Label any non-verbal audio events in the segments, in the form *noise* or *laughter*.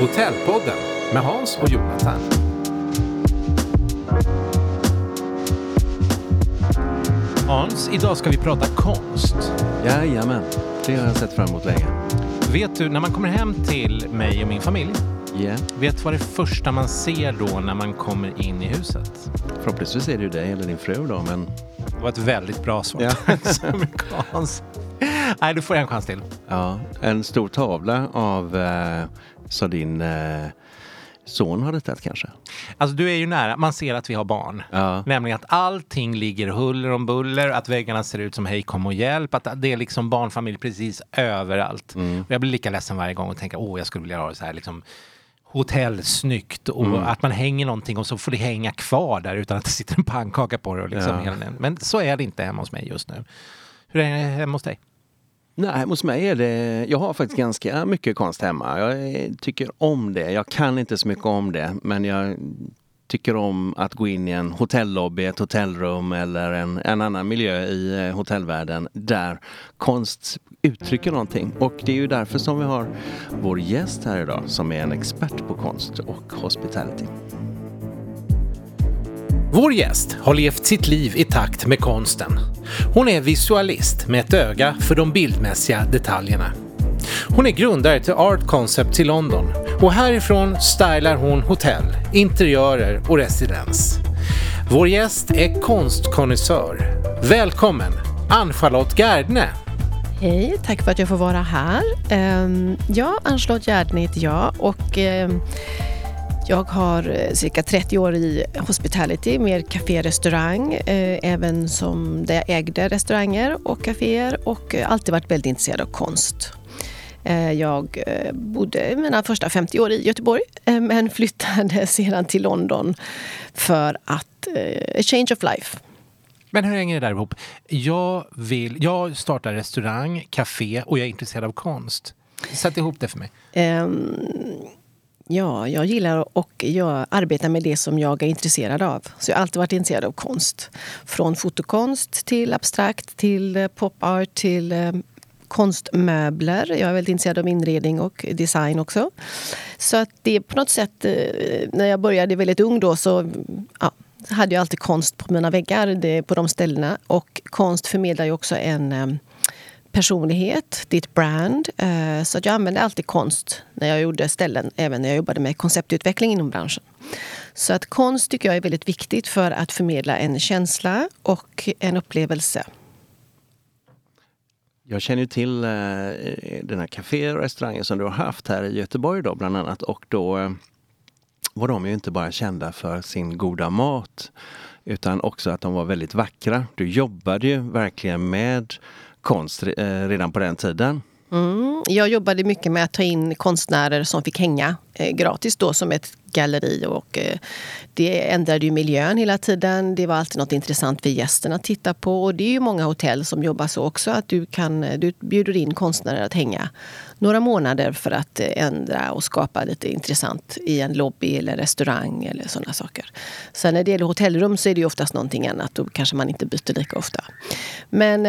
Hotellpodden med Hans och Jonathan. Hans, idag ska vi prata konst. Jajamän, det har jag sett fram emot länge. Vet du, när man kommer hem till mig och min familj, Yeah. vet du vad det första man ser då när man kommer in i huset? Förhoppningsvis är det ju dig eller din fru då, men Det var ett väldigt bra svar. Ja. *laughs* Nej, du får en chans till. ja, en stor tavla av, eh, så din eh, son har ritat kanske? Alltså du är ju nära, man ser att vi har barn. Ja. Nämligen att allting ligger huller om buller, att väggarna ser ut som hej kom och hjälp, att det är liksom barnfamilj precis överallt. Mm. Jag blir lika ledsen varje gång och tänker åh jag skulle vilja ha det så här liksom hotellsnyggt och Mm. att man hänger någonting och så får det hänga kvar där utan att det sitter en pannkaka på det. Och liksom Ja. Men så är det inte hemma hos mig just nu. Hur är det hemma hos dig? Nej, hos mig är det, jag har faktiskt ganska mycket konst hemma. Jag tycker om det. Jag kan inte så mycket om det, men jag tycker om att gå in i en hotellobby, ett hotellrum eller en, en annan miljö i eh, hotellvärlden där konst uttrycker någonting. Och det är ju därför som vi har vår gäst här idag som är en expert på konst och hospitality. Vår gäst har levt sitt liv i takt med konsten. Hon är visualist med ett öga för de bildmässiga detaljerna. Hon är grundare till Art Concept i London och härifrån stylar hon hotell, interiörer och residens. Vår gäst är konstkonnässör. Välkommen Ann-Charlotte Gärdne! Hej, tack för att jag får vara här. Ehm, ja, Ann-Charlotte Gärdne heter jag och ehm, jag har eh, cirka 30 år i hospitality, mer café restaurang, eh, även som där jag ägde restauranger och kaféer och eh, alltid varit väldigt intresserad av konst. Jag bodde mina första 50 år i Göteborg men *laughs* flyttade sedan till London för att, a change of life. Men hur hänger det där ihop? Jag, vill, jag startar restaurang, café och jag är intresserad av konst. Sätt ihop det för mig. Ehm, ja, jag gillar och jag arbetar med det som jag är intresserad av. Så jag har alltid varit intresserad av konst. Från fotokonst till abstrakt, till popart, pop art, till eh, konstmöbler. Jag är väldigt intresserad av inredning och design också. Så att det är på något sätt, eh, när jag började väldigt ung då så ja, hade jag alltid konst på mina väggar det, på de ställena. Och konst förmedlar ju också en personlighet, ditt brand. Eh, så att jag använde alltid konst när jag gjorde ställen, även när jag jobbade med konceptutveckling inom branschen. Så att konst tycker jag är väldigt viktigt för att förmedla en känsla och en upplevelse. Jag känner ju till eh, den här kaféer och restauranger som du har haft här i Göteborg då bland annat och då eh, var de ju inte bara kända för sin goda mat utan också att de var väldigt vackra. Du jobbade ju verkligen med konst eh, redan på den tiden. Mm. Jag jobbade mycket med att ta in konstnärer som fick hänga Eh, gratis då som ett galleri. Och, eh, det ändrade ju miljön hela tiden. Det var alltid något intressant för gästerna att titta på. Och det är ju många hotell som jobbar så också. Att du, kan, eh, du bjuder in konstnärer att hänga några månader för att ändra och skapa lite intressant i en lobby eller restaurang eller sådana saker. Sen när det gäller hotellrum så är det ju oftast någonting annat. Då kanske man inte byter lika ofta. Men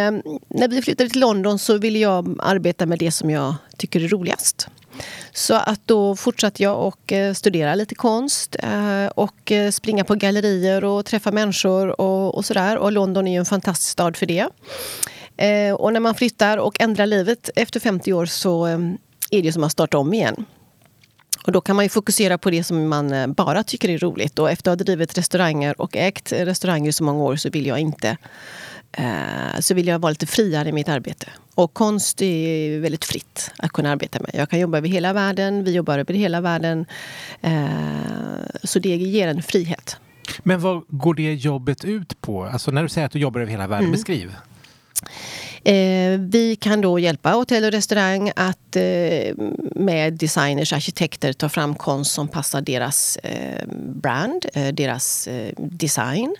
när vi flyttade till London så ville jag arbeta med det som jag tycker är roligast. Så att då fortsatte jag och eh, studera lite konst eh, och eh, springa på gallerier och träffa människor och, och sådär. Och London är ju en fantastisk stad för det. Och när man flyttar och ändrar livet efter 50 år så är det som att starta om igen. Och då kan man ju fokusera på det som man bara tycker är roligt. Och efter att ha drivit restauranger och ägt restauranger i så många år så vill jag inte så vill jag vara lite friare i mitt arbete. Och konst är väldigt fritt att kunna arbeta med. Jag kan jobba över hela världen, vi jobbar över hela världen. Eh, så det ger en frihet. Men vad går det jobbet ut på? Alltså när du säger att du jobbar över hela världen, Mm. beskriv. Eh, vi kan då hjälpa hotell och restaurang att eh, med designers, arkitekter ta fram konst som passar deras eh, brand, eh, deras eh, design.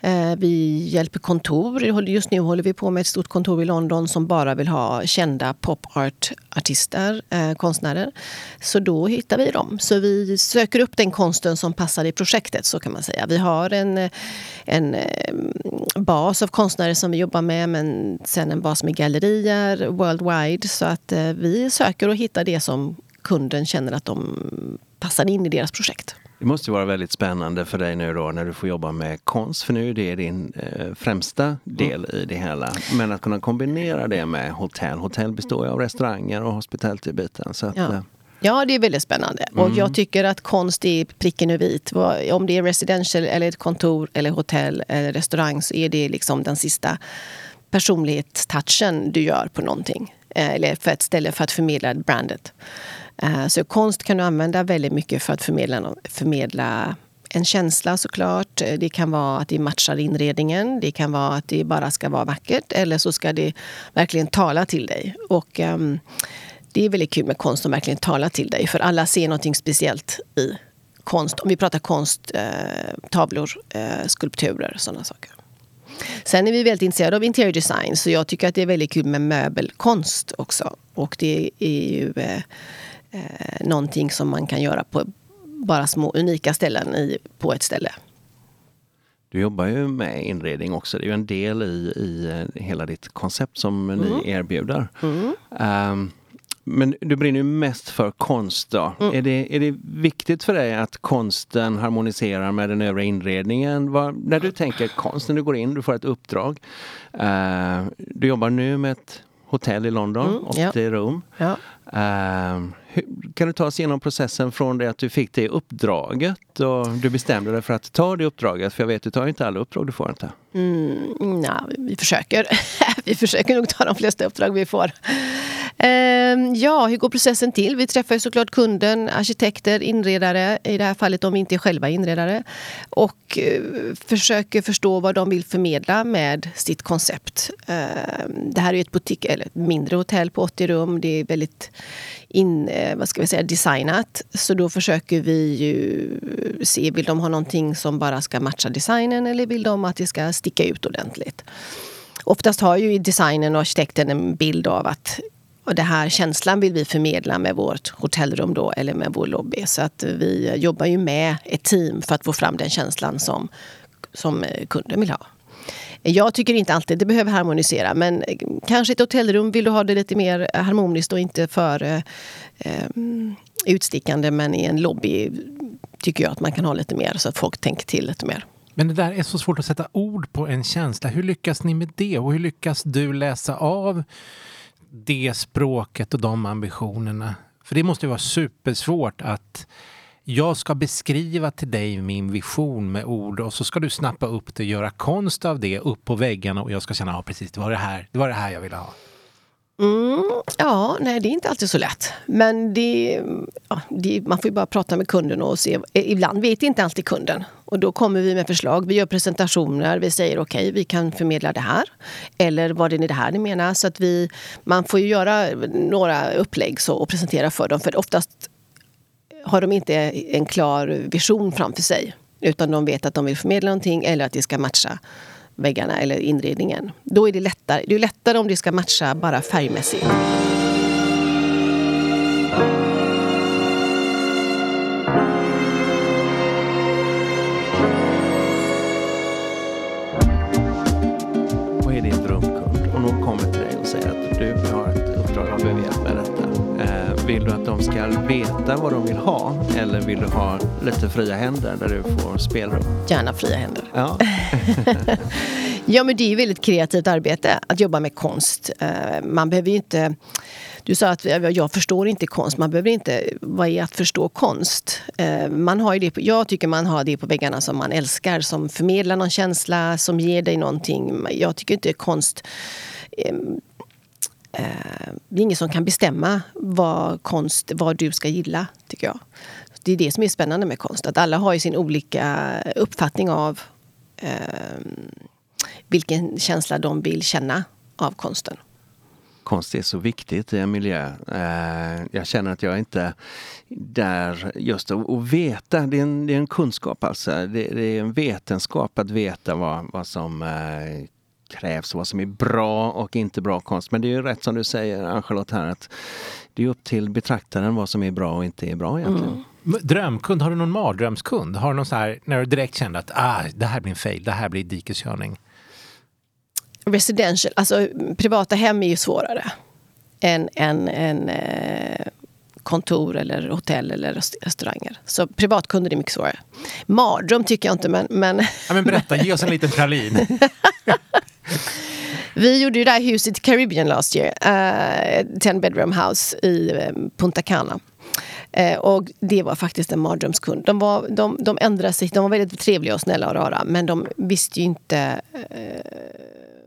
Eh, vi hjälper kontor. Just nu håller vi på med ett stort kontor i London som bara vill ha kända pop art artister, eh, konstnärer. Så då hittar vi dem. Så vi söker upp den konsten som passar i projektet, så kan man säga. Vi har en, eh, en eh, bas av konstnärer som vi jobbar med, men sen en bas med gallerier worldwide. Så att eh, vi söker och hittar det som kunden känner att de passar in i deras projekt. Det måste vara väldigt spännande för dig nu då när du får jobba med konst, för nu är det din eh, främsta del mm. i det hela. Men att kunna kombinera det med hotell. Hotell består ju av restauranger och hospitality-biten. Så att, ja. Eh. ja. det är väldigt spännande. Mm. Och jag tycker att konst är pricken över vit. Om det är residential, eller ett kontor, eller hotell eller restaurang så är det liksom den sista personlighetstouchen du gör på någonting. Eh, eller för ett ställe för att förmedla brandet. Eh, så konst kan du använda väldigt mycket för att förmedla, förmedla en känsla såklart. Eh, det kan vara att det matchar inredningen. Det kan vara att det bara ska vara vackert. Eller så ska det verkligen tala till dig. Och um, det är väldigt kul med konst som verkligen talar till dig. För alla ser någonting speciellt i konst. Om vi pratar konst, eh, tavlor, eh, skulpturer, sådana saker. Sen är vi väldigt intresserade av interior design. Så jag tycker att det är väldigt kul med möbelkonst också. Och det är ju eh, eh, någonting som man kan göra på bara små unika ställen i, på ett ställe. Du jobbar ju med inredning också. Det är ju en del i, i eh, hela ditt koncept som mm. ni erbjuder. Mm. Um, men du brinner ju mest för konst då. Mm. Är, det, är det viktigt för dig att konsten harmoniserar med den övriga inredningen? Vad, när du tänker konst, när du går in, du får ett uppdrag. Uh, du jobbar nu med ett hotell i London, mm, 80 ja. rum. Ja. Uh, kan du ta oss igenom processen från det att du fick det uppdraget och du bestämde dig för att ta det uppdraget? För jag vet, du tar inte alla uppdrag du får inte. Mm, nej, vi försöker. *laughs* vi försöker nog ta de flesta uppdrag vi får. Ehm, ja, hur går processen till? Vi träffar såklart kunden, arkitekter, inredare, i det här fallet om vi inte är själva inredare. Och eh, försöker förstå vad de vill förmedla med sitt koncept. Ehm, det här är ett butik, eller ett mindre hotell på 80 rum. Det är väldigt in, eh, vad ska vi säga, designat. Så då försöker vi ju se, vill de ha någonting som bara ska matcha designen eller vill de att det ska sticka ut ordentligt? Oftast har ju designen och arkitekten en bild av att och den här känslan vill vi förmedla med vårt hotellrum då, eller med vår lobby. Så att vi jobbar ju med ett team för att få fram den känslan som, som kunden vill ha. Jag tycker inte alltid det behöver harmonisera men kanske ett hotellrum vill du ha det lite mer harmoniskt och inte för eh, utstickande men i en lobby tycker jag att man kan ha lite mer så att folk tänker till lite mer. Men det där är så svårt att sätta ord på en känsla. Hur lyckas ni med det? Och hur lyckas du läsa av det språket och de ambitionerna? För det måste ju vara supersvårt att jag ska beskriva till dig min vision med ord och så ska du snappa upp det, göra konst av det upp på väggarna och jag ska känna, ja precis, det var det här, det var det här jag ville ha. Mm, ja, nej det är inte alltid så lätt. Men det, ja, det, man får ju bara prata med kunden och se. Eh, ibland vet inte alltid kunden. Och då kommer vi med förslag. Vi gör presentationer. Vi säger okej, okay, vi kan förmedla det här. Eller vad är det här ni menar? Så att vi, man får ju göra några upplägg så, och presentera för dem. För oftast har de inte en klar vision framför sig. Utan de vet att de vill förmedla någonting eller att det ska matcha väggarna eller inredningen. Då är det lättare. Det är lättare om det ska matcha bara färgmässigt. Vill du att de ska veta vad de vill ha eller vill du ha lite fria händer där du får spelrum? Gärna fria händer. Ja. *laughs* ja men det är ju väldigt kreativt arbete att jobba med konst. Eh, man behöver ju inte du sa att jag förstår inte konst. Man behöver inte... Vad är att förstå konst? Eh, man har det, jag tycker man har det på väggarna som man älskar, som förmedlar någon känsla, som ger dig någonting. Jag tycker inte konst eh, Eh, det är ingen som kan bestämma vad konst, vad du ska gilla, tycker jag. Det är det som är spännande med konst, att alla har ju sin olika uppfattning av eh, vilken känsla de vill känna av konsten. Konst är så viktigt i en miljö. Eh, jag känner att jag inte där just att veta, det är, en, det är en kunskap alltså. Det, det, är en vetenskap att veta vad, vad som eh, krävs, vad som är bra och inte bra konst. Men det är ju rätt som du säger Ann-Charlotte här att det är upp till betraktaren vad som är bra och inte är bra egentligen. Mm. Drömkund, har du någon mardrömskund? Har du någon så här, när du direkt kände att ah, det här blir en fail, det här blir dikeskörning? Residential, alltså privata hem är ju svårare än, än, än eh, kontor eller hotell eller restauranger. Så privatkunder är mycket svårare. Mardröm tycker jag inte, men... men... Ja, men berätta, ge oss en liten pralin. *laughs* *laughs* Vi gjorde ju det här huset i Caribbean last year. Eh, uh, ten bedroom house i um, Punta Cana. Eh, och det var faktiskt en mardrömskund. De, var, de, de ändrade sig, de var väldigt trevliga och snälla och rara men de visste ju inte eh,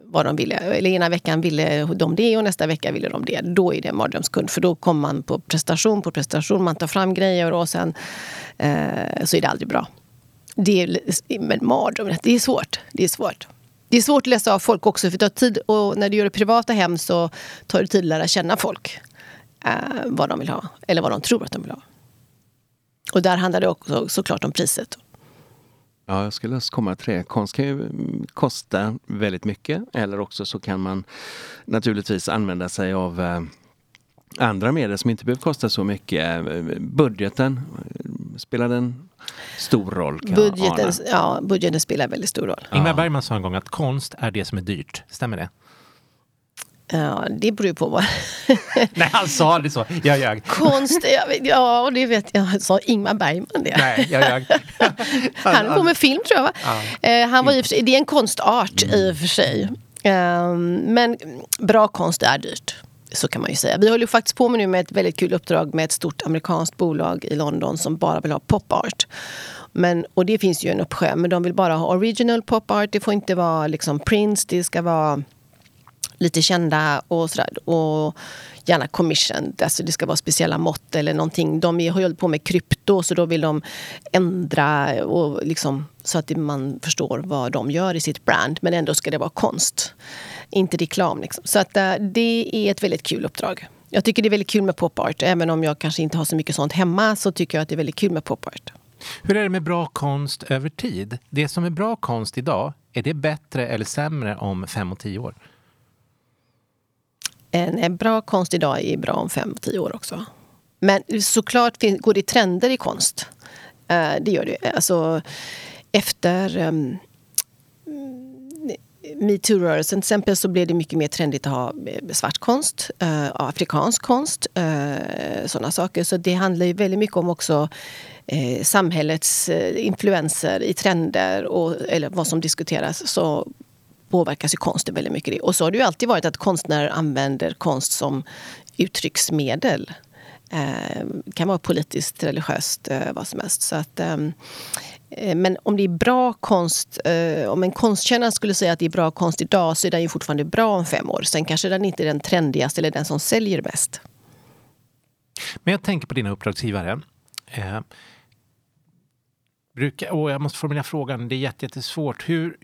vad de ville. Eller ena veckan ville de det och nästa vecka ville de det. Då är det en mardrömskund. För då kommer man på prestation på prestation, man tar fram grejer och sen eh, så är det aldrig bra. Det är, men mardröm, det är svårt. Det är svårt. Det är svårt att läsa av folk också, för det tar tid. Och när du gör det privata hem så tar det tid att lära känna folk. Eh, vad de vill ha, eller vad de tror att de vill ha. Och där handlar det också såklart om priset. Ja, jag skulle alltså komma till det. Konst kan ju kosta väldigt mycket eller också så kan man naturligtvis använda sig av eh, andra medel som inte behöver kosta så mycket. Budgeten, spelar den stor roll? Budgeten, ja, budgeten spelar väldigt stor roll. Ingmar Bergman sa en gång att konst är det som är dyrt. Stämmer det? Ja, det beror på vad... *laughs* Nej, han sa aldrig så. Jag ljög. Konst, ja, det vet jag. Sa Ingmar Bergman det? Nej, jag ljög. *laughs* han på med film tror jag. Va? Ja. Eh, han var i sig, det är en konstart i och för sig. Ehm, men bra konst är dyrt. Så kan man ju säga. Vi håller faktiskt på med nu med ett väldigt kul uppdrag med ett stort amerikanskt bolag i London som bara vill ha pop art. Men, och det finns ju en uppsjö, men de vill bara ha original pop art. Det får inte vara liksom Prince, det ska vara lite kända och sådär. Och gärna commissioned, alltså det ska vara speciella mått eller någonting. De har hållit på med krypto så då vill de ändra och liksom, så att man förstår vad de gör i sitt brand. Men ändå ska det vara konst, inte reklam. Liksom. Så att, eh, det är ett väldigt kul uppdrag. Jag tycker det är väldigt kul med pop art. Även om jag kanske inte har så mycket sånt hemma så tycker jag att det är väldigt kul med pop art. Hur är det med bra konst över tid? Det som är bra konst idag, är det bättre eller sämre om fem och tio år? En bra konst idag är bra om fem, tio år också. Men såklart går det trender i konst. Eh, det gör det. Alltså, efter um, metoo-rörelsen till exempel så blev det mycket mer trendigt att ha eh, svart konst, uh, afrikansk konst, uh, sådana saker. Så det handlar ju väldigt mycket om också uh, samhällets influenser i trender och eller vad som diskuteras. Så påverkas ju konsten väldigt mycket. Och så har det ju alltid varit att konstnärer använder konst som uttrycksmedel. Eh, kan vara politiskt, religiöst, eh, vad som helst. Så att, ehm, eh, men om det är bra konst, eh, om en konstkännare skulle säga att det är bra konst idag så är den ju fortfarande bra om fem år. Sen kanske den inte är den trendigaste eller den som säljer mest. Men jag tänker på dina uppdragsgivare. Eh, brukar, och jag måste formulera frågan, det är jättesvårt. Hur,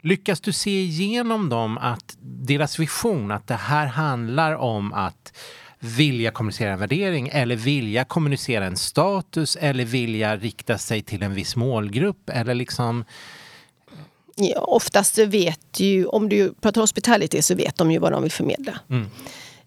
Lyckas du se igenom dem att deras vision, att det här handlar om att vilja kommunicera en värdering eller vilja kommunicera en status eller vilja rikta sig till en viss målgrupp eller liksom Ja, oftast vet ju, om du pratar hospitality så vet de ju vad de vill förmedla. Mm.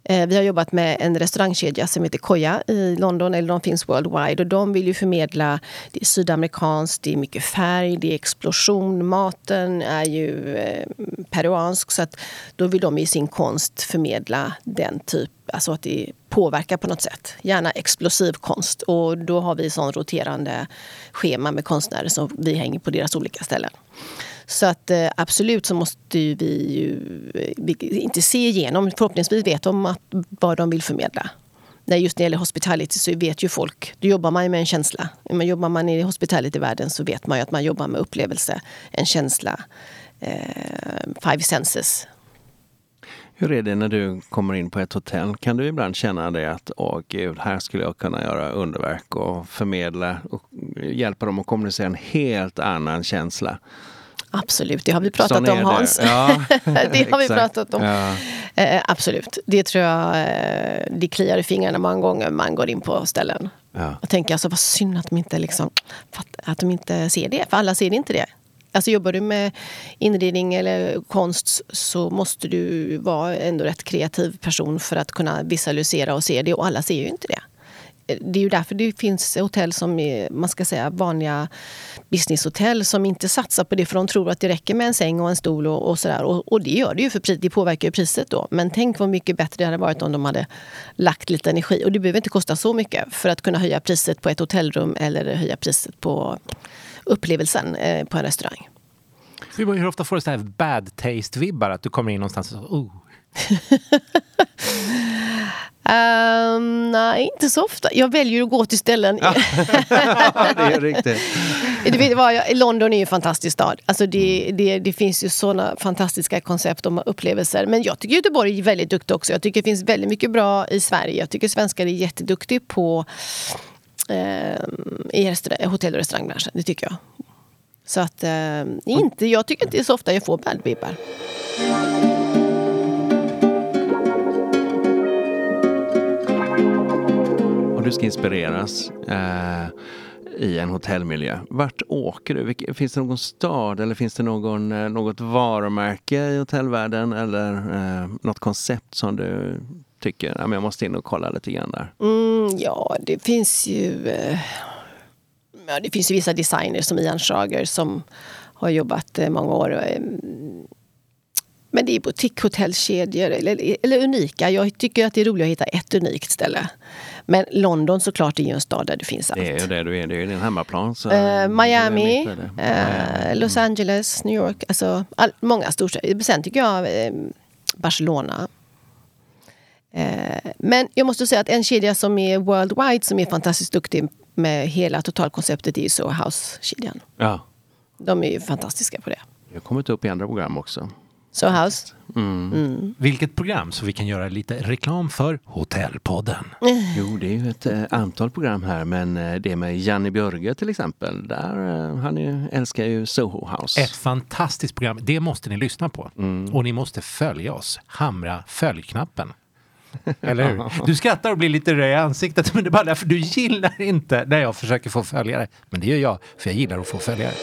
Eh, vi har jobbat med en restaurangkedja som heter Koya i London, eller de finns worldwide. Och de vill ju förmedla, det är sydamerikanskt, det är mycket färg, det är explosion. Maten är ju eh, peruansk, så att då vill de i sin konst förmedla den typ, alltså att det påverkar på något sätt. Gärna explosiv konst. Och då har vi sån roterande schema med konstnärer som vi hänger på deras olika ställen. Så att eh, absolut så måste vi ju eh, vi, inte se igenom. Förhoppningsvis vet de att, vad de vill förmedla. När just när det gäller hospitality så vet ju folk, då jobbar man ju med en känsla. Men jobbar man i hospitality-världen så vet man ju att man jobbar med upplevelse, en känsla. Eh, five senses. Hur är det när du kommer in på ett hotell? Kan du ibland känna det att åh gud, här skulle jag kunna göra underverk och förmedla och hjälpa dem att kommunicera en helt annan känsla? Absolut, det har vi pratat om Hans. Ja, *laughs* *laughs* det har vi pratat om. Ja. Eh, absolut, det tror jag eh, det kliar i fingrarna många gånger man går in på ställen. Ja. Och tänker alltså vad synd att de inte liksom, att de inte ser det, för alla ser inte det. Alltså jobbar du med inredning eller konst så måste du vara ändå rätt kreativ person för att kunna visualisera och se det och alla ser ju inte det. Det är ju därför det finns hotell som är man ska säga, vanliga businesshotell som inte satsar på det för de tror att det räcker med en säng och en stol och, och sådär. Och, och, det gör det ju, för det påverkar ju priset då. Men tänk vad mycket bättre det hade varit om de hade lagt lite energi. Och det behöver inte kosta så mycket för att kunna höja priset på ett hotellrum eller höja priset på upplevelsen eh, på en restaurang. Hur ofta får du så här bad taste-vibbar? Att du kommer in någonstans och så, oh. *laughs* Um, nej, inte så ofta. Jag väljer att gå till ställen... *laughs* det är riktigt. Du vet vad, London är ju en fantastisk stad. Alltså det, det, det finns ju såna fantastiska koncept och upplevelser. Men jag tycker Göteborg är väldigt duktig också. Jag tycker det finns väldigt mycket bra i Sverige. Jag tycker svenskar är jätteduktiga på eh, i hotell och restaurangbranschen. Det tycker jag. Så att, eh, inte, jag tycker inte det är så ofta jag får bad vibbar. Och du ska inspireras eh, i en hotellmiljö. Vart åker du? Finns det någon stad eller finns det någon, eh, något varumärke i hotellvärlden eller eh, något koncept som du tycker att jag måste in och kolla lite grann där? Mm, ja, det finns ju eh, ja, det finns ju vissa designers som Ian Schager som har jobbat eh, många år. Eh, men det är boutiquehotellkedjor eller, eller unika. Jag tycker att det är roligt att hitta ett unikt ställe. Men London såklart är ju en stad där det finns allt. Det är ju det du är, det är ju din hemmaplan. Så uh, Miami, uh, Los Angeles, New York. Alltså all, många storstäder. Sen tycker jag uh, Barcelona. men jag måste säga att en kedja som är worldwide som är fantastiskt duktig med hela totalkonceptet är ju Soho House-kedjan. Ja. De är ju fantastiska på det. Det har kommit upp i andra program också. Soho House. Mm. Mm. Vilket program så vi kan göra lite reklam för Hotellpodden. *laughs* Jo, det är ju ett äh, antal program här, men äh, det med Janne Björge till exempel, där äh, han är, älskar ju Soho House. Ett fantastiskt program, det måste ni lyssna på. Mm. Och ni måste följa oss, hamra följknappen. *laughs* Eller hur? Du skrattar och blir lite röd i ansiktet, men det är bara därför du gillar inte när jag försöker få följare. Men det gör jag, för jag gillar att få följare.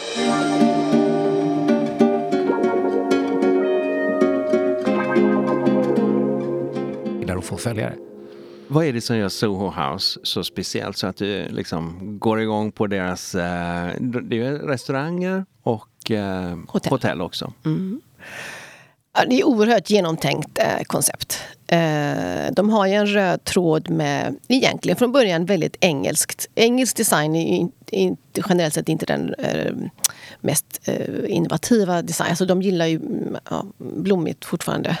Att få följare. Vad är det som gör Soho House så speciellt så att du liksom går igång på deras eh, det är restauranger och eh, hotell. hotell. också? Mm. Ja, det är oerhört genomtänkt eh, koncept. Eh, de har ju en röd tråd med, egentligen från början, väldigt engelskt. Engelsk design är ju inte, generellt sett inte den eh, mest eh, innovativa design. Alltså de gillar ju mm, ja, blommigt fortfarande.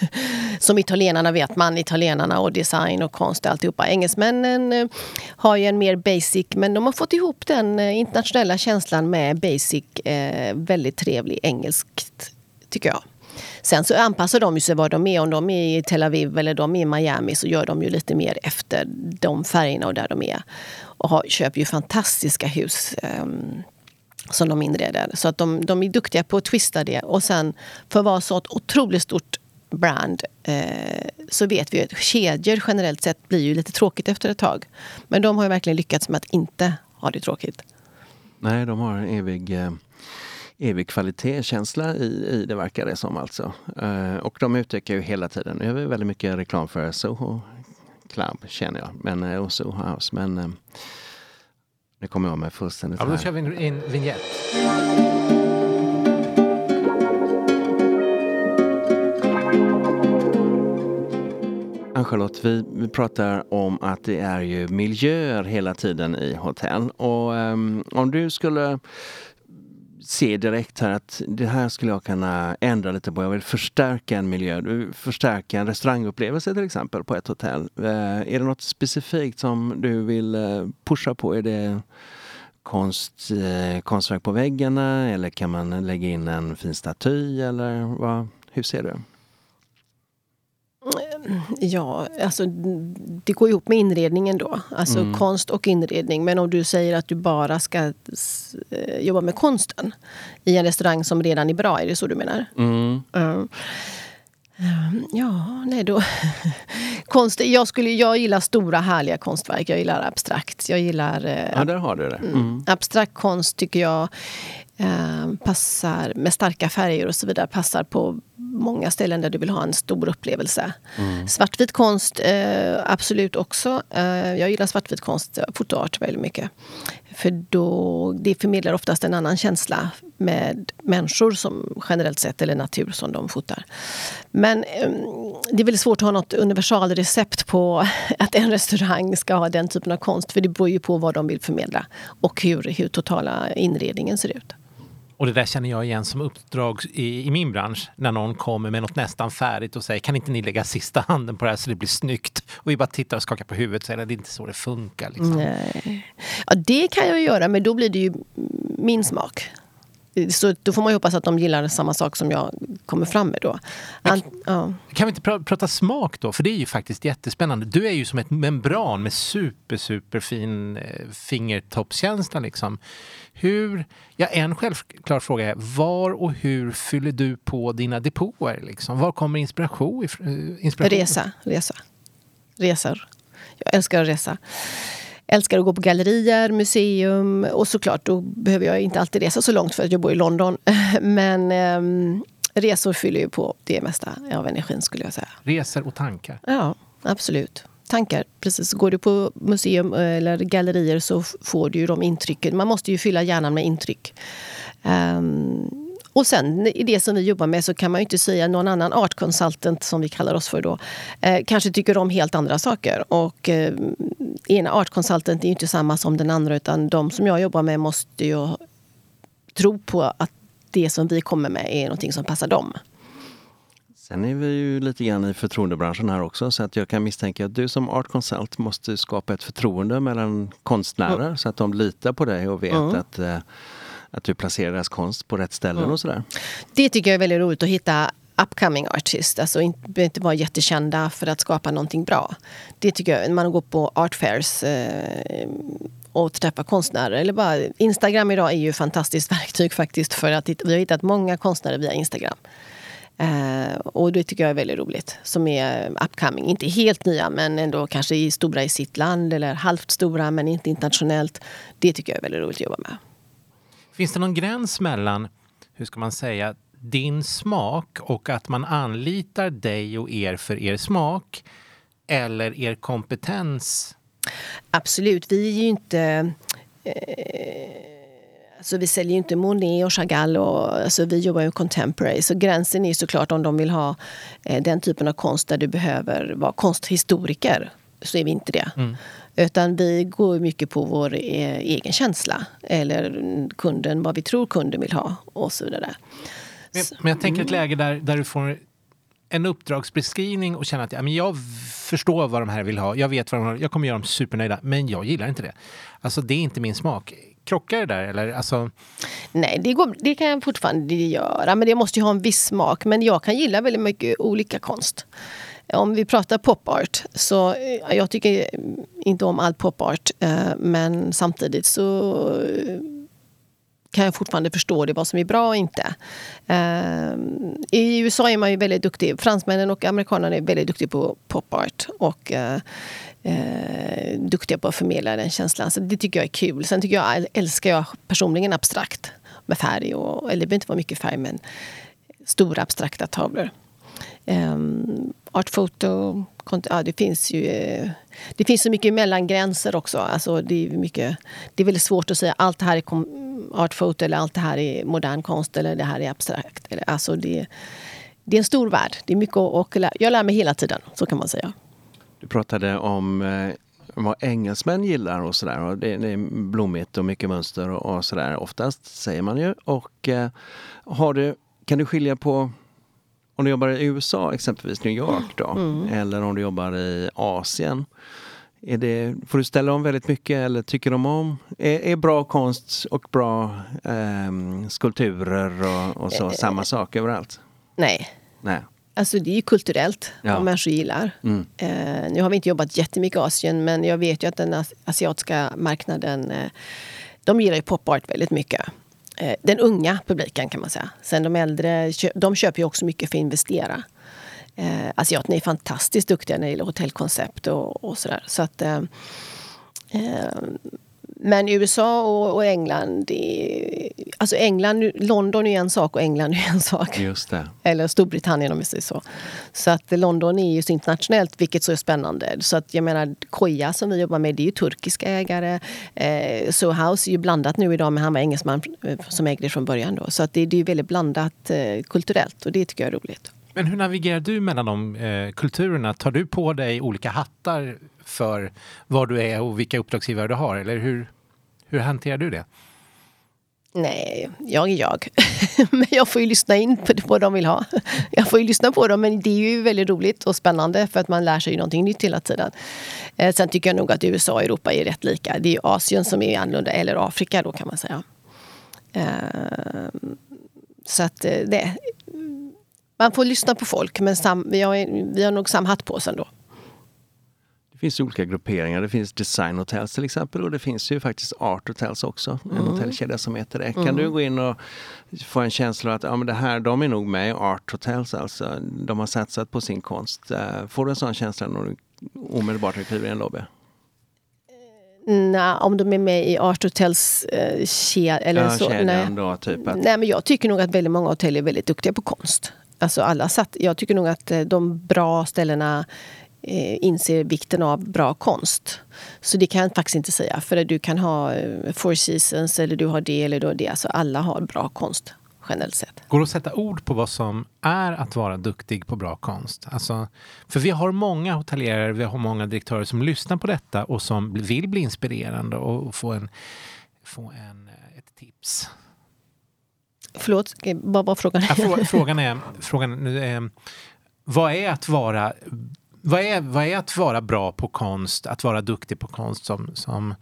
*laughs* Som italienarna vet man, italienarna och design och konst och alltihopa. Engelsmännen eh, har ju en mer basic, men de har fått ihop den eh, internationella känslan med basic, eh, väldigt trevlig engelskt, tycker jag. Sen så anpassar de sig var de är. Om de är i Tel Aviv eller de är i Miami så gör de ju lite mer efter de färgerna och där de är. Och har, köper ju fantastiska hus um, som de inreder. Så att de, de är duktiga på att twista det. Och sen för att vara så ett otroligt stort brand eh, så vet vi att kedjor generellt sett blir ju lite tråkigt efter ett tag. Men de har ju verkligen lyckats med att inte ha det tråkigt. Nej, de har en evig eh evig kvalitetskänsla i, i det verkar det som alltså. Eh, och de utökar ju hela tiden. Nu gör vi väldigt mycket reklam för Soho Club känner jag, men, eh, och Soho House. Men eh, det kommer jag med fullständigt Ja, då kör vi en, en vignett. Ann-Charlotte, vi, vi pratar om att det är ju miljöer hela tiden i hotell. Och um, om du skulle se direkt här att det här skulle jag kunna ändra lite på. Jag vill förstärka en miljö, förstärka en restaurangupplevelse till exempel på ett hotell. Eh, är det något specifikt som du vill eh, pusha på? Är det konst, eh, konstverk på väggarna eller kan man lägga in en fin staty eller vad, hur ser du? Ja, alltså det går ihop med inredningen då. Alltså mm. konst och inredning. Men om du säger att du bara ska eh, jobba med konsten i en restaurang som redan är bra, är det så du menar? Mm. Mm. Ja, nej då. *laughs* Konst, jag, skulle, jag gillar stora härliga konstverk. Jag gillar abstrakt. Jag gillar... Eh, ja, där har du det. Mm. mm. Abstrakt konst tycker jag eh, passar med starka färger och så vidare. Passar på många ställen där du vill ha en stor upplevelse. Mm. Svartvit konst, eh, absolut också. Eh, jag gillar svartvit konst, fotoart väldigt mycket. För då, det förmedlar oftast en annan känsla med människor som generellt sett, eller natur som de fotar. Men eh, det är väldigt svårt att ha något universalrecept på *laughs* att en restaurang ska ha den typen av konst. För det beror ju på vad de vill förmedla och hur, hur totala inredningen ser ut. Och det där känner jag igen som uppdrag i, i, min bransch. När någon kommer med något nästan färdigt och säger kan inte ni lägga sista handen på det här så det blir snyggt? Och vi bara tittar och skakar på huvudet och säger det är inte så det funkar. Liksom. Nej. Ja, det kan jag göra, men då blir det ju min smak. Så då får man ju hoppas att de gillar samma sak som jag kommer fram med då. An ja. Kan vi inte pr prata smak då? För det är ju faktiskt jättespännande. Du är ju som ett membran med super, super fin eh, fingertoppskänsla liksom. Hur, ja, en självklar fråga är var och hur fyller du på dina depåer? Liksom? Var kommer inspiration, eh, inspiration? Resa, resa. Resor. Jag älskar att resa älskar att gå på gallerier, museum och såklart då behöver jag inte alltid resa så långt för att jag bor i London. *laughs* Men eh, resor fyller ju på det mesta av energin skulle jag säga. Resor och tankar? Ja, absolut. Tankar, precis. Går du på museum eller gallerier så får du ju de intrycken. Man måste ju fylla hjärnan med intryck. Um, och sen i det som vi jobbar med så kan man ju inte säga någon annan art consultant som vi kallar oss för då eh, kanske tycker om helt andra saker. Och eh, ena art consultant är inte samma som den andra utan de som jag jobbar med måste ju tro på att det som vi kommer med är någonting som passar dem. Sen är vi ju lite grann i förtroendebranschen här också så att jag kan misstänka att du som art consult måste skapa ett förtroende mellan konstnärer mm. så att de litar på dig och vet mm. att eh, att du placerar deras konst på rätt ställen mm. och sådär. Det tycker jag är väldigt roligt att hitta upcoming artists. Alltså inte, inte vara jättekända för att skapa någonting bra. Det tycker jag, när man går på art fairs eh, och träffar konstnärer. Eller bara, Instagram idag är ju ett fantastiskt *laughs* verktyg faktiskt för att vi har hittat många konstnärer via Instagram. Uh, och det tycker jag är väldigt roligt. Som är upcoming. Inte helt nya men ändå kanske stora i sitt land eller halvt stora men inte internationellt. Det tycker jag är väldigt roligt att jobba med. Finns det någon gräns mellan, hur ska man säga, din smak och att man anlitar dig och er för er smak eller er kompetens? Absolut. Vi är ju inte... Eh, alltså vi säljer ju inte Monet och Chagall. Och, alltså vi jobbar ju contemporary. Så gränsen är såklart om de vill ha eh, den typen av konst där du behöver vara konsthistoriker. Så är vi inte det. Mm. Utan vi går mycket på vår eh, egen känsla. Eller kunden, vad vi tror kunden vill ha och så vidare. Men, men jag tänker ett mm. läge där, där du får en uppdragsbeskrivning och känner att ja, men jag förstår vad de här vill ha. Jag vet vad de har. Jag kommer göra dem supernöjda. Men jag gillar inte det. Alltså det är inte min smak. Krockar det där eller? Alltså... Nej, det, går, det kan jag fortfarande göra. Men det måste ju ha en viss smak. Men jag kan gilla väldigt mycket olika konst. Om vi pratar popart så eh, jag tycker inte om all popart. Eh, men samtidigt så eh, kan jag fortfarande förstå det, vad som är bra och inte. I USA är man ju väldigt duktig. Fransmännen och amerikanerna är väldigt duktiga på popart. Och duktiga på att förmedla den känslan. Så det tycker jag är kul. Sen tycker jag, älskar jag personligen abstrakt med färg. Och, eller det behöver inte vara mycket färg, men stora abstrakta tavlor. Um, artfoto, ja, det finns ju eh, det finns så mycket mellangränser också. Alltså det, är mycket, det är väldigt svårt att säga allt det här är artfoto eller allt det här är modern konst eller det här är abstrakt. Alltså det, det är en stor värld. Det är mycket och jag lär mig hela tiden, så kan man säga. Du pratade om eh, vad engelsmän gillar och sådär. Det, det är blommigt och mycket mönster och, och sådär oftast, säger man ju. Och eh, har du, kan du skilja på om du jobbar i USA, exempelvis New York då, mm. eller om du jobbar i Asien. Det, får du ställa om väldigt mycket eller tycker de om? Är, är bra konst och bra eh, skulpturer och, och så eh, samma sak överallt? Nej. Nej. Alltså det är ju kulturellt, ja. vad människor gillar. Mm. Eh, nu har vi inte jobbat jättemycket i Asien men jag vet ju att den asiatiska marknaden eh, de gillar ju popart väldigt mycket. Eh, den unga publiken kan man säga. Sen de äldre, de köper ju också mycket för att investera. Eh, asiaterna är fantastiskt duktiga när det gäller hotellkoncept och, och sådär. Så att, eh, eh men USA och, och England, det, alltså England, London är en sak och England är en sak. Just det. Eller Storbritannien om vi säger så. Så att London är ju så internationellt, vilket så är spännande. Så att jag menar, Koja som vi jobbar med, det är ju turkiska ägare. Eh, so House är ju blandat nu idag, men han var engelsman eh, som ägde det från början. Då. Så att det, det är väldigt blandat eh, kulturellt och det tycker jag är roligt. Men hur navigerar du mellan de eh, kulturerna? Tar du på dig olika hattar för var du är och vilka uppdragsgivare du har? Eller hur, hur hanterar du det? Nej, jag är jag. *laughs* men jag får ju lyssna in på vad de vill ha. Jag får ju lyssna på dem, men det är ju väldigt roligt och spännande för att man lär sig någonting nytt hela tiden. Eh, sen tycker jag nog att USA och Europa är rätt lika. Det är ju Asien som är annorlunda, eller Afrika då kan man säga. Eh, så att eh, det... Man får lyssna på folk, men sam, vi, har, vi har nog samma hatt på oss ändå. Det finns olika grupperingar. Det finns Design Hotels till exempel och det finns ju faktiskt Art Hotels också. En mm. hotellkedja som heter det. Kan mm. du gå in och få en känsla att ja, men det här, de är nog med i Art Hotels alltså. De har satsat på sin konst. Eh, får du en sån känsla när du omedelbart kliver i en lobby? Nej, om de är med i Art Hotels eh, kedja eller ja, så. Nej. Då, typ att... nej, men jag tycker nog att väldigt många hotell är väldigt duktiga på konst. Alltså alla satt, jag tycker nog att eh, de bra ställena eh, inser vikten av bra konst. Så det kan jag faktiskt inte säga. För du kan ha eh, Four Seasons eller du har det eller du har det. Alltså alla har bra konst generellt sett. Går det att sätta ord på vad som är att vara duktig på bra konst? Alltså, för vi har många hotellerare, vi har många direktörer som lyssnar på detta och som vill bli inspirerande och få, en, få en, eh, ett tips. Förlåt, vad var frågan? Ja, *laughs* frågan är, frågan är, vad är att vara vad är, vad är att vara bra på konst, att vara duktig på konst? Som, som,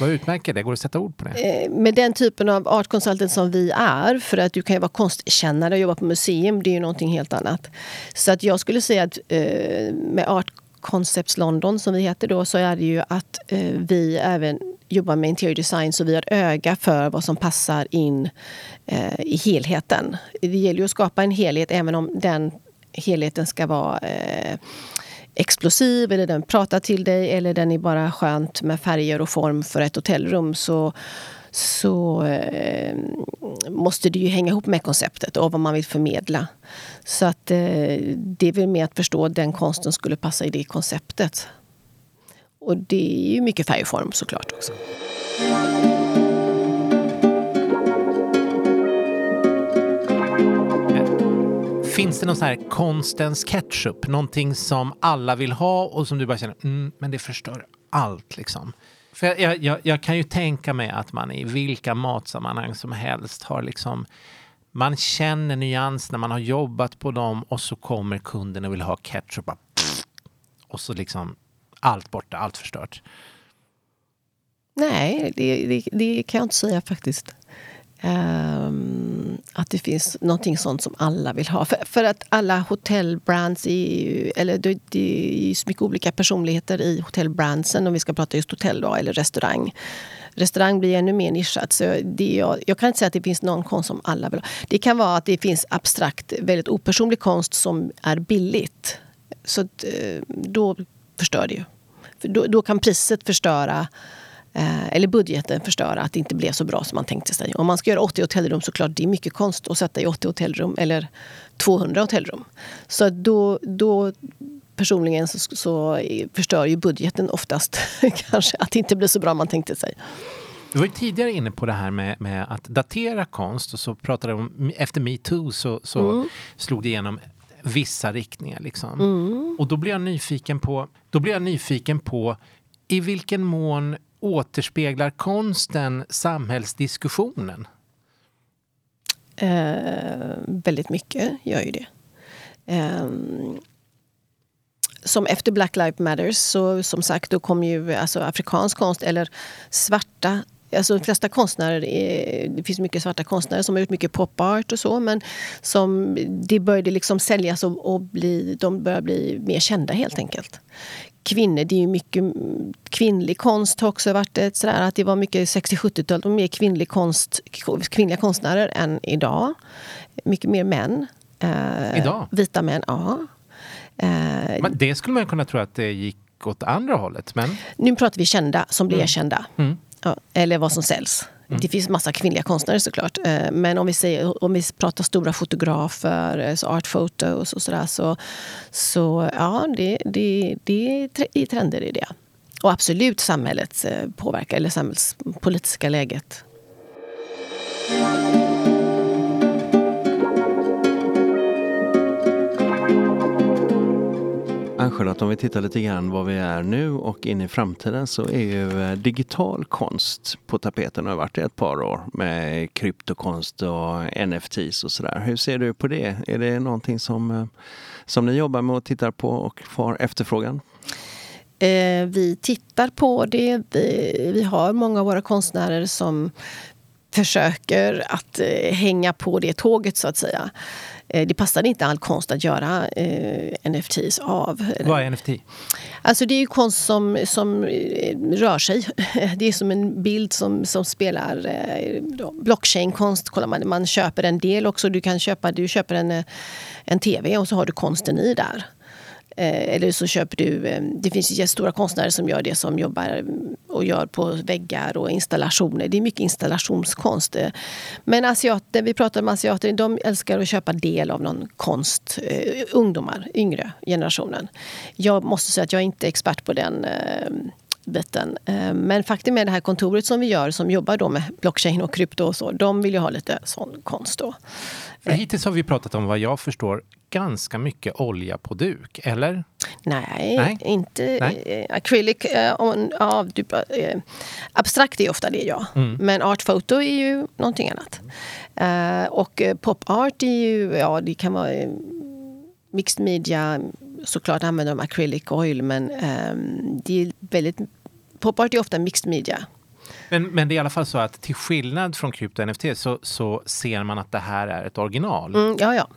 vad utmärker det? Går det att sätta ord på det? Eh, med den typen av art consultant som vi är, för att du kan ju vara konstkännare och jobba på museum, det är ju någonting helt annat. Så att jag skulle säga att eh, med Art Concepts London, som vi heter då, så är det ju att eh, vi även jobbar med interior design så vi har öga för vad som passar in eh, i helheten. Det gäller ju att skapa en helhet även om den helheten ska vara eh, explosiv eller den pratar till dig eller den är bara skönt med färger och form för ett hotellrum så, så eh, måste det ju hänga ihop med konceptet och vad man vill förmedla. Så att eh, det är väl mer att förstå att den konsten skulle passa i det konceptet. Och det är ju mycket färg och form såklart också. Finns det någon sån här konstens ketchup? Någonting som alla vill ha och som du bara känner, mm, men det förstör allt liksom. För jag, jag, jag, kan ju tänka mig att man i vilka matsammanhang som helst har liksom man känner nyans när man har jobbat på dem och så kommer kunden och vill ha ketchup. Och så liksom allt borta, allt förstört. Nej, det, det, det kan jag inte säga faktiskt. Um, att det finns någonting sånt som alla vill ha. För, för att alla hotellbrands, är eller det, det är så mycket olika personligheter i hotellbrandsen om vi ska prata just hotell då, eller restaurang. Restaurang blir ännu mer nischat. Så det, jag, jag kan inte säga att det finns någon konst som alla vill ha. Det kan vara att det finns abstrakt, väldigt opersonlig konst som är billigt. Så att, eh, då förstör det ju. För då, då kan priset förstöra Eh, eller budgeten förstöra att det inte blev så bra som man tänkte sig. Om man ska göra 80 hotellrum så klart det är mycket konst att sätta i 80 hotellrum eller 200 hotellrum. Så då, då personligen så, så förstör ju budgeten oftast *laughs* kanske att det inte blir så bra man tänkte sig. Du var ju tidigare inne på det här med, med att datera konst och så pratade om efter metoo så, så mm. slog det igenom vissa riktningar. Liksom. Mm. Och då blir jag nyfiken på, då blir jag nyfiken på i vilken mån återspeglar konsten samhällsdiskussionen? Eh, väldigt mycket gör ju det. Eh, som efter Black Lives Matters, så som sagt, då kom ju alltså, afrikansk konst eller svarta Alltså de flesta konstnärer, är, det finns mycket svarta konstnärer som har gjort mycket popart och så men som, det började liksom säljas och, och bli, de börjar bli mer kända helt enkelt kvinnor. Det är ju mycket kvinnlig konst har också varit ett sådär att det var mycket 60-70-tal, och mer kvinnlig konst, kvinnliga konstnärer än idag. Mycket mer män. Eh, idag? Vita män, ja. Eh, men det skulle man kunna tro att det gick åt andra hållet. Men... Nu pratar vi kända som blir mm. erkända. Mm. Ja, eller vad som säljs. Mm. Det finns massa kvinnliga konstnärer såklart. Eh, men om vi, säger, om vi pratar stora fotografer, eh, så art photos och sådär, så, så ja, det, det, det är trender i det. Och absolut samhällets eh, påverkan, eller samhällspolitiska läget. Ann-Charlotte, om vi tittar lite grann var vi är nu och in i framtiden så är ju eh, digital konst på tapeten och har varit det ett par år med kryptokonst och NFTs och sådär. Hur ser du på det? Är det någonting som, eh, som ni jobbar med och tittar på och får efterfrågan? Eh, vi tittar på det. Vi, vi har många av våra konstnärer som försöker att eh, hänga på det tåget så att säga. Eh, det passade inte all konst att göra eh, NFTs av. Vad är NFT? Alltså det är konst som, som eh, rör sig. *laughs* Det är som en bild som, som spelar eh, blockchain-konst. Man, man köper en del också. Du kan köpa, du köper en, eh, en tv och så har du konsten i där. Eh, eller så köper du... Eh, det finns ju stora konstnärer som gör det som jobbar eh, och gör på väggar och installationer. Det är mycket installationskonst. Men asiater, vi pratar om asiater, de älskar att köpa del av någon konst. Ungdomar, yngre generationen. Jag måste säga att jag är inte expert på den biten. Men faktum är det här kontoret som vi gör som jobbar då med blockchain och krypto och så, de vill ju ha lite sån konst då. För hittills har vi pratat om vad jag förstår ganska mycket olja på duk, eller? Nej, Nej. inte Nej. acrylic. On, ja, äh, abstrakt är ofta det, ja. Mm. Men art photo är ju någonting annat. Äh, och pop art är ju, ja det kan vara mixed media. Såklart använder de acrylic oil, men ähm, det är väldigt... Pop art är ofta mixed media. Men, men det är i alla fall så att till skillnad från krypto NFT så, så ser man att det här är ett original. Mm, ja, ja.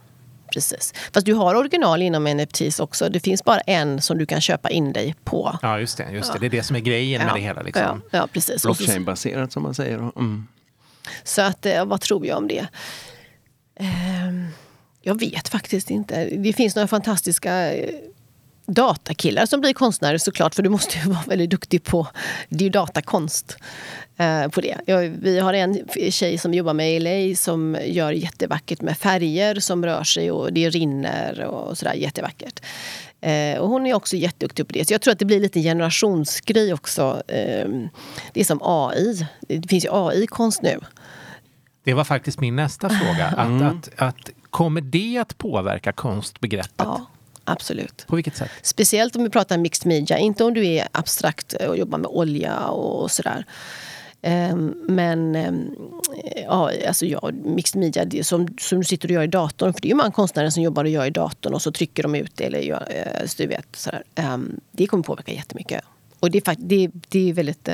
Precis. Fast du har original inom NFTs också. Det finns bara en som du kan köpa in dig på. Ja, just det. Just det. det är det som är grejen ja. med det hela. Liksom. Ja, ja, precis. Blockchain-baserat som man säger. Mm. Så att, eh, vad tror jag om det? Jag vet faktiskt inte. Det finns några fantastiska eh, datakillar som blir konstnärer såklart, för du måste ju *laughs* vara väldigt duktig på... Det är ju datakonst. Eh, på det. vi har en tjej som jobbar med LA som gör jättevackert med färger som rör sig och det rinner och sådär jättevackert. Eh, och hon är också jätteduktig på det. Så jag tror att det blir lite generationsgrej också. Eh, det är som AI. Det finns ju AI-konst nu. Det var faktiskt min nästa fråga. Att, mm. att, att, kommer det att påverka konstbegreppet? Ja. Absolut. På vilket sätt? Speciellt om vi pratar mixed media. Inte om du är abstrakt och jobbar med olja och sådär. Ehm, men ehm, ja, alltså ja, mixed media, det som, som du sitter och gör i datorn. För det är ju många konstnärer som jobbar och gör i datorn och så trycker de ut det. Eller gör, eh, du vet, sådär. Ehm, det kommer påverka jättemycket. Och det är, det, det är väldigt...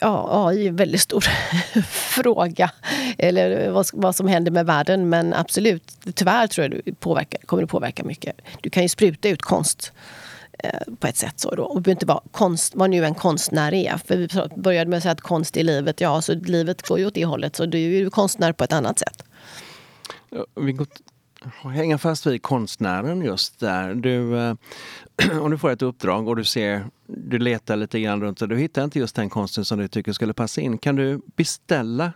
Ja, AI är en väldigt stor *laughs* fråga. Eller vad, vad, som händer med världen. Men absolut, tyvärr tror jag det påverkar, kommer det påverka mycket. Du kan ju spruta ut konst Eh, på ett sätt. Så då. Och inte vara konst, vad nu en konstnär är. För vi började med att säga att konst är livet. Ja, så livet går ju åt det hållet. Så du är ju konstnär på ett annat sätt. Vi går hänga fast vid konstnären just där. Du, eh, *clears throat* om du får ett uppdrag och du ser, du letar lite grann runt och du hittar inte just den konsten som du tycker skulle passa in. Kan du beställa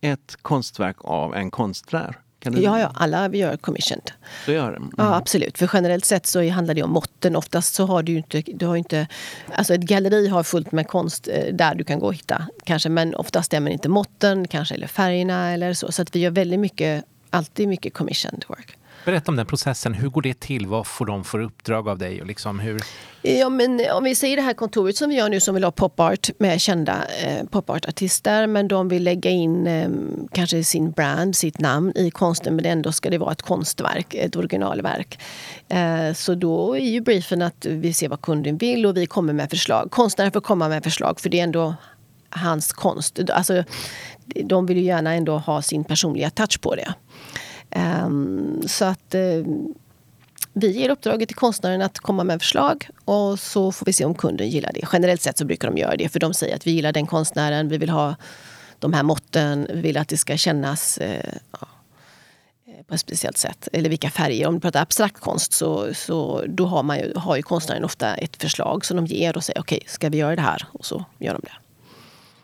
ett konstverk av en konstnär? Kan du... Ja, ja, alla vi gör commissioned. Så gör det? Mm. Ja, absolut. För generellt sett så handlar det om måtten. Oftast så har du inte... Du har inte alltså ett galleri har fullt med konst eh, där du kan gå och hitta. Kanske, men oftast stämmer inte måtten, kanske eller färgerna eller så. Så att vi gör väldigt mycket, alltid mycket commissioned work. Berätta om den processen. Hur går det till? Vad får de för uppdrag av dig? Och liksom hur... ja, men om vi säger det här kontoret som vi gör nu som vill ha popart med kända eh, popartartister men de vill lägga in eh, kanske sin brand, sitt namn i konsten men ändå ska det vara ett konstverk, ett originalverk. Eh, så då är ju briefen att vi ser vad kunden vill och vi kommer med förslag. Konstnären får komma med förslag för det är ändå hans konst. Alltså, de vill ju gärna ändå ha sin personliga touch på det. Um, så att uh, vi ger uppdraget till konstnären att komma med förslag och så får vi se om kunden gillar det. Generellt sett så brukar de göra det för de säger att vi gillar den konstnären, vi vill ha de här måtten, vi vill att det ska kännas uh, ja, eh, på ett speciellt sätt. Eller vilka färger. Om du pratar abstrakt konst så, så då har, man ju, har ju konstnären ofta ett förslag som de ger och säger okej, okay, ska vi göra det här? Och så gör de det.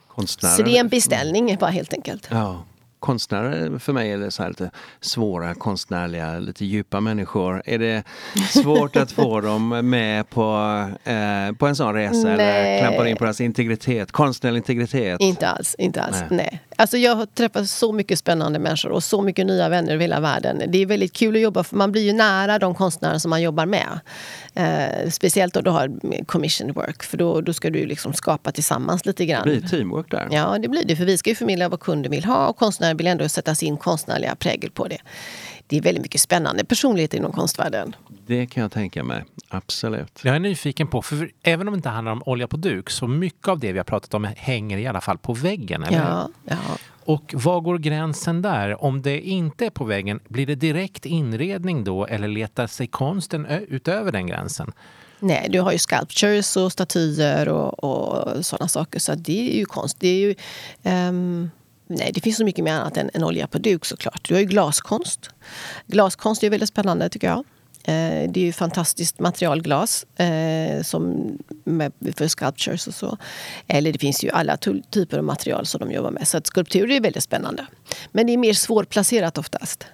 Konstnärer. Så det är en beställning bara helt enkelt. Ja. Konstnärer, för mig är det så här lite svåra konstnärliga, lite djupa människor. Är det svårt att få *laughs* dem med på, eh, på en sån resa eller Nej. klampar in på deras integritet, konstnärlig integritet? Inte alls, inte alls. Nej. Nej. Alltså jag har träffat så mycket spännande människor och så mycket nya vänner över hela världen. Det är väldigt kul att jobba för man blir ju nära de konstnärer som man jobbar med. Eh, speciellt då du har commission work för då, då ska du liksom skapa tillsammans lite grann. Det blir teamwork där. Ja, det blir det. För vi ska ju förmedla vad kunden vill ha och konstnären vill ändå sätta sin konstnärliga prägel på det. Det är väldigt mycket spännande personligheter inom konstvärlden. Det kan jag tänka mig. Absolut. Jag är nyfiken på, för även om det inte handlar om olja på duk, så mycket av det vi har pratat om hänger i alla fall på väggen. Eller? Ja, ja. Och var går gränsen där? Om det inte är på väggen, blir det direkt inredning då eller letar sig konsten utöver den gränsen? Nej, du har ju sculptures och statyer och, och sådana saker. Så det är ju konst. Det är ju, ehm, nej, det finns så mycket mer annat än, än olja på duk såklart. Du har ju glaskonst. Glaskonst är väldigt spännande tycker jag. Eh, Det är ju fantastiskt materialglas eh, som med, för sculptures och så. Eller det finns ju alla typer av material som de jobbar med. Så att skulptur är väldigt spännande. Men det är mer svårplacerat oftast.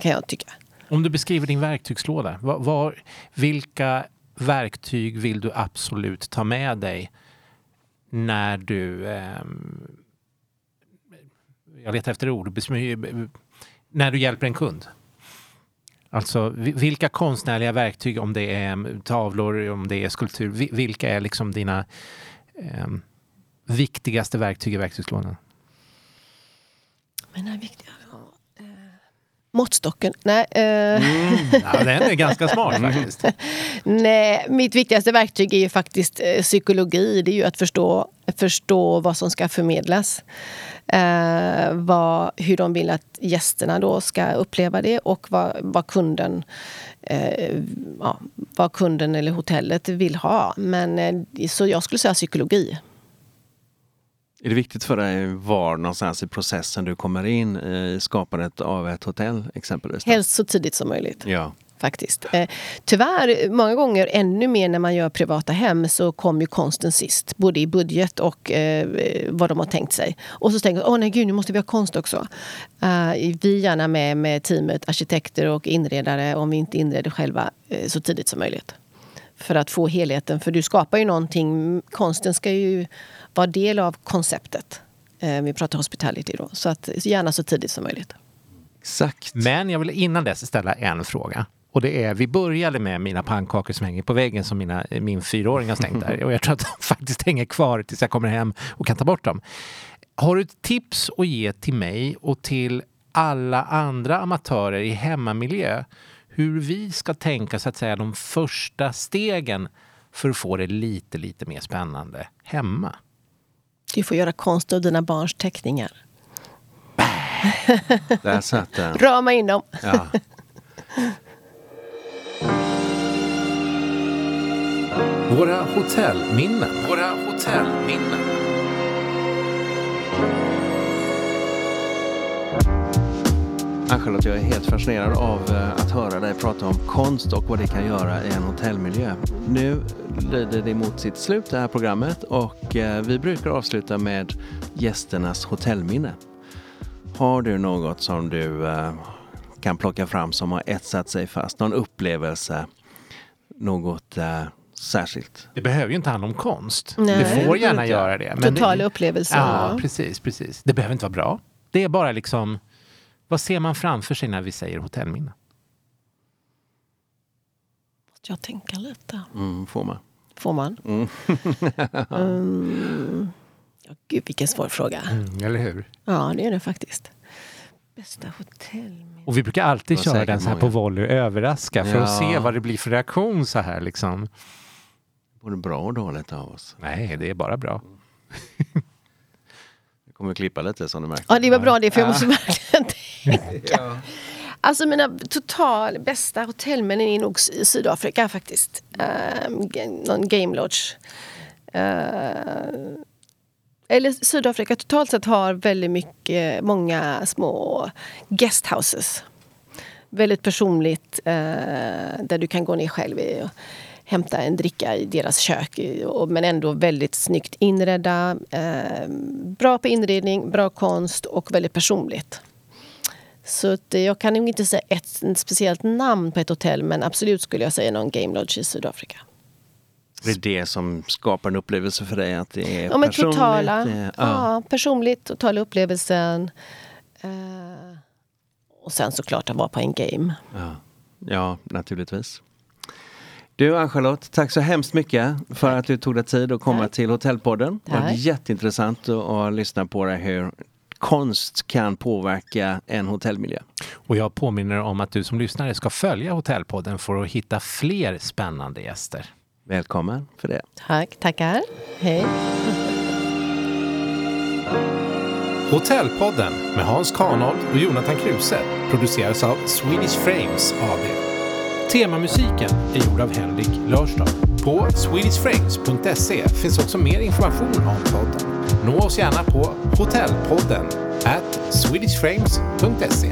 Kan jag tycka. Om du beskriver din verktygslåda, var, var, vilka verktyg vill du absolut ta med dig när du... eh, jag letar efter ord. När du hjälper en kund. Alltså vilka konstnärliga verktyg, om det är tavlor, om det är skulptur, vilka är liksom dina eh, viktigaste verktyg i verktygslådan? Mina det är viktigt. Ja, eh, Måttstocken? Nej. eh, Ja, den är ganska smart *laughs* faktiskt. Nej, mitt viktigaste verktyg är ju faktiskt eh, psykologi. Det är ju att förstå, förstå vad som ska förmedlas. Eh, vad, hur de vill att gästerna då ska uppleva det och vad, vad, kunden, eh, ja, vad kunden eller hotellet vill ha. Men, eh, så jag skulle säga psykologi. Är det viktigt för dig var någonstans i processen du kommer in i skapandet av ett hotell exempelvis? Helst så tidigt som möjligt. Ja. faktiskt. Eh, tyvärr, många gånger ännu mer när man gör privata hem så kommer ju konsten sist. Både i budget och eh, vad de har tänkt sig. Och så tänker man, åh nej gud, nu måste vi ha konst också. Eh, vi är gärna med med teamet, arkitekter och inredare, om vi inte inreder själva, eh, så tidigt som möjligt. För att få helheten, för du skapar ju någonting. Konsten ska ju vara del av konceptet. Eh, vi pratar hospitality då, så att gärna så tidigt som möjligt. Exakt. Men jag vill innan dess ställa en fråga. Och det är, vi började med mina pannkakor som hänger på väggen som mina, min fyraåring har stängt där. *laughs* Och jag tror att de faktiskt hänger kvar tills jag kommer hem och kan ta bort dem. Har du ett tips att ge till mig och till alla andra amatörer i hemmamiljö hur vi ska tänka så att säga de första stegen för att få det lite, lite mer spännande hemma? Du får göra konst av dina barns teckningar. Där satt den. *laughs* Rama in dem. Ja. Våra hotellminnen. Våra hotellminnen. Ann-Charlotte, jag är helt fascinerad av eh, att höra dig prata om konst och vad det kan göra i en hotellmiljö. Nu lider det mot sitt slut det här programmet och eh, vi brukar avsluta med gästernas hotellminne. Har du något som du eh, kan plocka fram som har etsat sig fast? Någon upplevelse? Något särskilt? Det behöver ju inte handla om konst. Nej, det får gärna göra det. Total det, upplevelse. Ja, Ja. precis, precis. Det behöver inte vara bra. Det är bara liksom, vad ser man framför sig när vi säger hotellminne? Måste jag tänka lite. Mm, får man. Får man? Mm. Mm. *laughs* Ja, gud, vilken svår fråga. eller hur? Ja, det är det faktiskt. Bästa hotellminne. Och vi brukar alltid köra den så här många. på volley, överraska, för att Ja. se vad det blir för reaktion så här liksom. Både bra och dåligt av oss. Nej, det är bara bra. *laughs* Jag kommer klippa lite som du märker. Ja, det var bra det, för jag måste verkligen tänka. Alltså mina total bästa hotellminnen är nog i Sydafrika faktiskt. Um, någon game lodge. Eh, eller Sydafrika totalt sett har väldigt mycket, många små guesthouses. Väldigt personligt, eh, där du kan gå ner själv i. hämta en dricka i deras kök. Men ändå väldigt snyggt inredda. Eh, bra på inredning, bra konst och väldigt personligt. Så att jag kan nog inte säga ett, ett speciellt namn på ett hotell men absolut skulle jag säga någon Game Lodge i Sydafrika. Det är det som skapar en upplevelse för dig? Att det är ja, men personligt? Totala, ja. ja, personligt, totala upplevelsen. Uh, och sen såklart att vara på en game. Ja, ja naturligtvis. Du Ann-Charlotte, tack så hemskt mycket för tack. att du tog dig tid att komma tack. till Hotellpodden. Det var jätteintressant att, lyssna på det hur konst kan påverka en hotellmiljö. Och jag påminner om att du som lyssnare ska följa Hotellpodden för att hitta fler spännande gäster. Välkommen för det. Tack, tackar. Hej. Hotellpodden med Hans Kanold och Jonathan Kruse produceras av Swedish Frames AB. Temamusiken är gjord av Henrik Lörstad. På swedishframes.se finns också mer information om podden. Nå oss gärna på hotellpodden at swedishframes.se